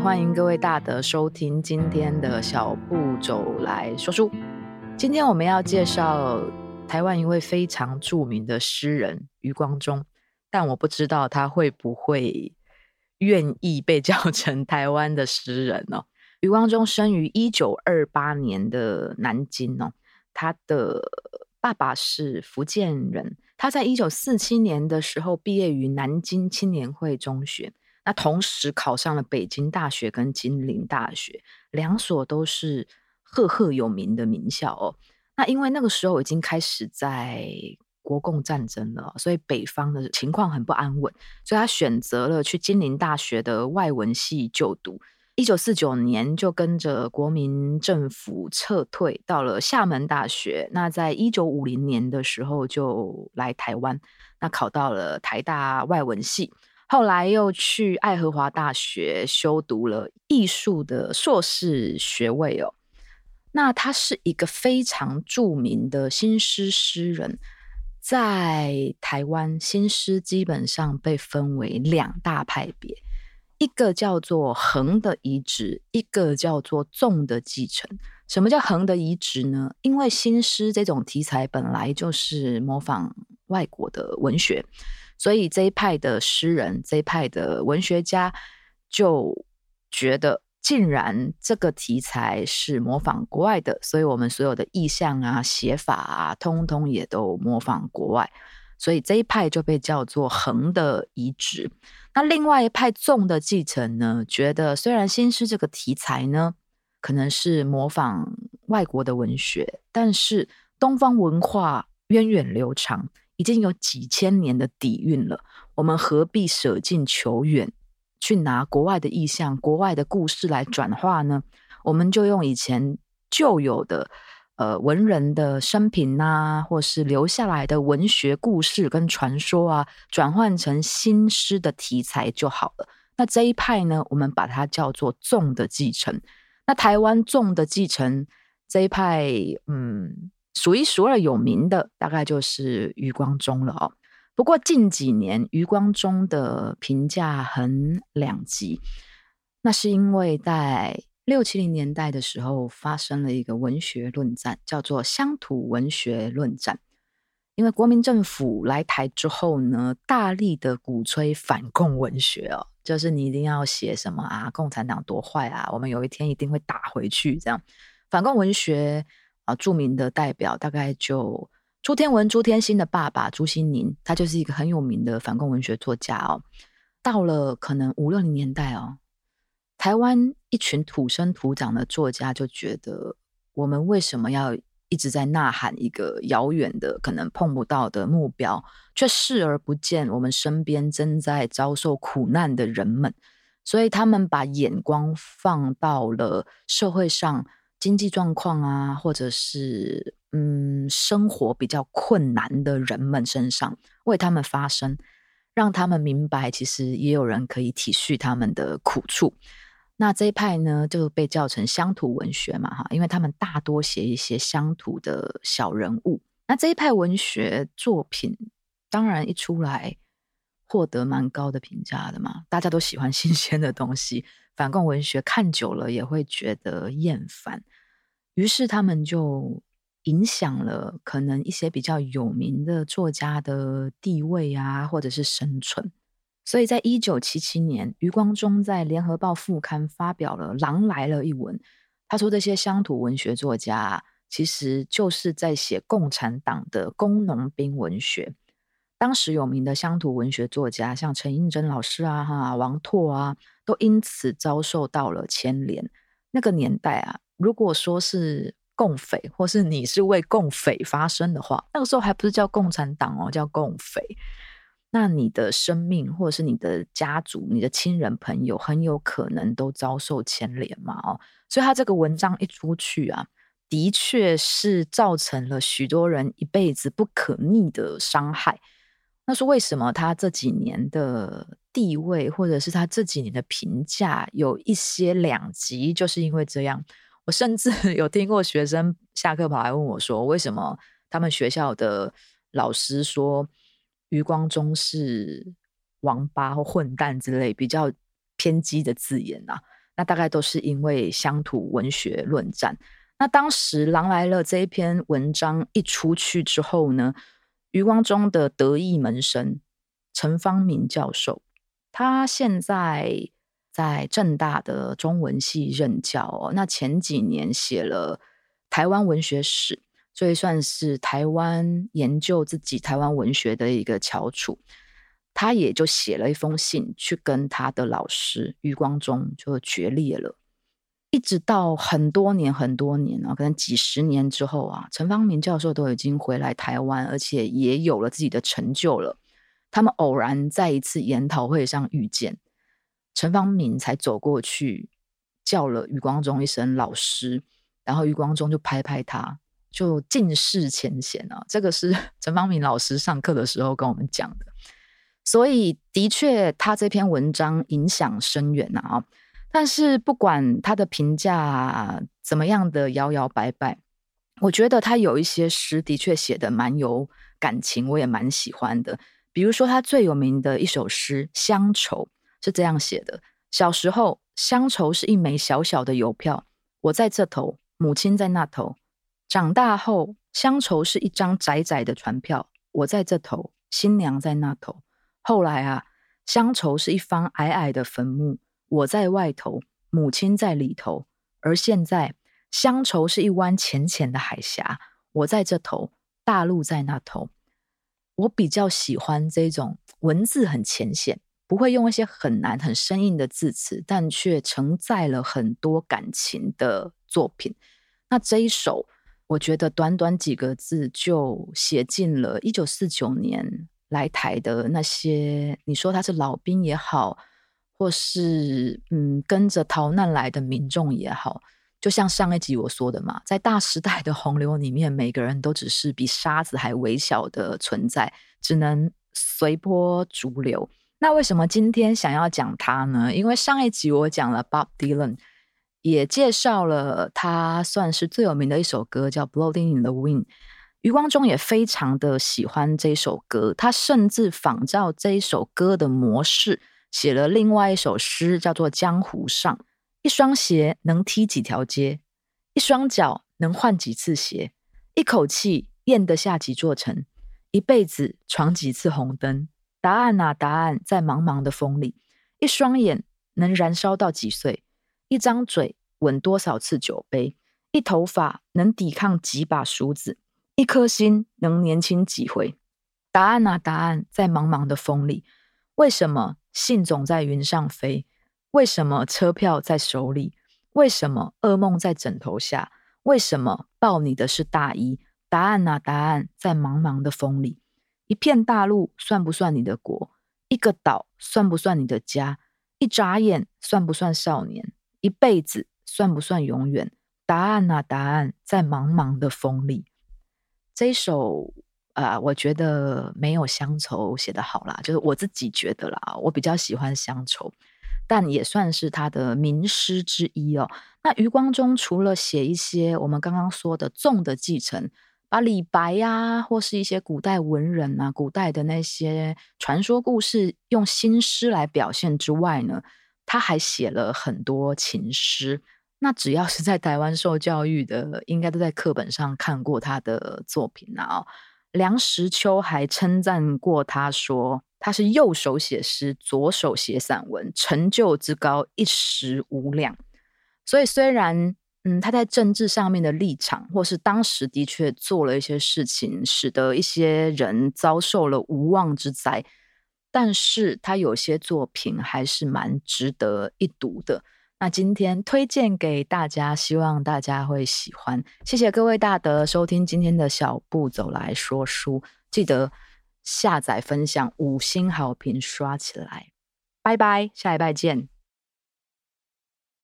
欢迎各位大德收听今天的小步走来说书。今天我们要介绍台湾一位非常著名的诗人余光中，但我不知道他会不会愿意被叫成台湾的诗人哦。余光中生于一九二八年的南京哦，他的爸爸是福建人，他在一九四七年的时候毕业于南京青年会中学。那同时考上了北京大学跟金陵大学，两所都是赫赫有名的名校哦。那因为那个时候已经开始在国共战争了，所以北方的情况很不安稳，所以他选择了去金陵大学的外文系就读。一九四九年就跟着国民政府撤退到了厦门大学。那在一九五零年的时候就来台湾，那考到了台大外文系。后来又去爱荷华大学修读了艺术的硕士学位哦。那他是一个非常著名的新诗诗人，在台湾新诗基本上被分为两大派别，一个叫做横的移植，一个叫做纵的继承。什么叫横的移植呢？因为新诗这种题材本来就是模仿外国的文学。所以这一派的诗人，这一派的文学家就觉得，竟然这个题材是模仿国外的，所以我们所有的意象啊、写法啊，通通也都模仿国外。所以这一派就被叫做横的移植。那另外一派纵的继承呢，觉得虽然新诗这个题材呢，可能是模仿外国的文学，但是东方文化源远流长。已经有几千年的底蕴了，我们何必舍近求远，去拿国外的意象、国外的故事来转化呢？我们就用以前旧有的呃文人的生平呐、啊，或是留下来的文学故事跟传说啊，转换成新诗的题材就好了。那这一派呢，我们把它叫做纵的继承。那台湾纵的继承这一派，嗯。数一数二有名的，大概就是余光中了哦。不过近几年，余光中的评价很两极。那是因为在六七零年代的时候，发生了一个文学论战，叫做乡土文学论战。因为国民政府来台之后呢，大力的鼓吹反共文学哦，就是你一定要写什么啊，共产党多坏啊，我们有一天一定会打回去，这样反共文学。啊，著名的代表大概就朱天文、朱天心的爸爸朱西宁，他就是一个很有名的反共文学作家哦。到了可能五六零年代哦，台湾一群土生土长的作家就觉得，我们为什么要一直在呐喊一个遥远的、可能碰不到的目标，却视而不见我们身边正在遭受苦难的人们？所以他们把眼光放到了社会上。经济状况啊，或者是嗯，生活比较困难的人们身上，为他们发声，让他们明白，其实也有人可以体恤他们的苦处。那这一派呢，就被叫成乡土文学嘛，哈，因为他们大多写一些乡土的小人物。那这一派文学作品，当然一出来，获得蛮高的评价的嘛，大家都喜欢新鲜的东西。反共文学看久了也会觉得厌烦，于是他们就影响了可能一些比较有名的作家的地位啊，或者是生存。所以在一九七七年，余光中在《联合报》副刊发表了《狼来了》一文，他说这些乡土文学作家其实就是在写共产党的工农兵文学。当时有名的乡土文学作家，像陈映真老师啊、哈王拓啊，都因此遭受到了牵连。那个年代啊，如果说是共匪，或是你是为共匪发声的话，那个时候还不是叫共产党哦，叫共匪。那你的生命，或者是你的家族、你的亲人朋友，很有可能都遭受牵连嘛哦。所以他这个文章一出去啊，的确是造成了许多人一辈子不可逆的伤害。那是为什么他这几年的地位，或者是他这几年的评价有一些两极，就是因为这样。我甚至有听过学生下课跑来问我说，为什么他们学校的老师说余光中是王八或混蛋之类比较偏激的字眼啊？那大概都是因为乡土文学论战。那当时《狼来了》这一篇文章一出去之后呢，余光中的得意门生陈方明教授，他现在在政大的中文系任教哦。那前几年写了台湾文学史，所以算是台湾研究自己台湾文学的一个翘楚。他也就写了一封信去跟他的老师余光中就决裂了。一直到很多年很多年啊，可能几十年之后啊，陈方明教授都已经回来台湾，而且也有了自己的成就了。他们偶然在一次研讨会上遇见，陈方明才走过去叫了余光中一声老师，然后余光中就拍拍他，就尽释前嫌啊。这个是 陈方明老师上课的时候跟我们讲的，所以的确他这篇文章影响深远啊。但是不管他的评价怎么样的摇摇摆摆，我觉得他有一些诗的确写得蛮有感情，我也蛮喜欢的。比如说他最有名的一首诗《乡愁》是这样写的：小时候，乡愁是一枚小小的邮票，我在这头，母亲在那头；长大后，乡愁是一张窄窄的船票，我在这头，新娘在那头。后来啊，乡愁是一方矮矮的坟墓。我在外头，母亲在里头，而现在乡愁是一湾浅浅的海峡。我在这头，大陆在那头。我比较喜欢这种文字很浅显，不会用一些很难、很生硬的字词，但却承载了很多感情的作品。那这一首，我觉得短短几个字就写进了一九四九年来台的那些，你说他是老兵也好。或是嗯，跟着逃难来的民众也好，就像上一集我说的嘛，在大时代的洪流里面，每个人都只是比沙子还微小的存在，只能随波逐流。那为什么今天想要讲他呢？因为上一集我讲了 Bob Dylan，也介绍了他算是最有名的一首歌，叫《Blowing in the Wind》。余光中也非常的喜欢这首歌，他甚至仿照这一首歌的模式。写了另外一首诗，叫做《江湖上》。一双鞋能踢几条街，一双脚能换几次鞋，一口气咽得下几座城，一辈子闯几次红灯。答案啊，答案在茫茫的风里。一双眼能燃烧到几岁，一张嘴吻多少次酒杯，一头发能抵抗几把梳子，一颗心能年轻几回。答案啊，答案在茫茫的风里。为什么？信总在云上飞，为什么车票在手里？为什么噩梦在枕头下？为什么抱你的是大衣？答案啊，答案在茫茫的风里。一片大陆算不算你的国？一个岛算不算你的家？一眨眼算不算少年？一辈子算不算永远？答案啊，答案在茫茫的风里。这首。啊、我觉得没有乡愁写得好啦，就是我自己觉得啦，我比较喜欢乡愁，但也算是他的名诗之一哦。那余光中除了写一些我们刚刚说的纵的继承，把李白呀、或是一些古代文人啊，古代的那些传说故事用新诗来表现之外呢，他还写了很多情诗。那只要是在台湾受教育的，应该都在课本上看过他的作品啊。梁实秋还称赞过他说：“他是右手写诗，左手写散文，成就之高一时无两。”所以，虽然嗯，他在政治上面的立场，或是当时的确做了一些事情，使得一些人遭受了无妄之灾，但是他有些作品还是蛮值得一读的。那今天推荐给大家，希望大家会喜欢。谢谢各位大德收听今天的小步走来说书，记得下载、分享、五星好评刷起来。拜拜，下一拜见。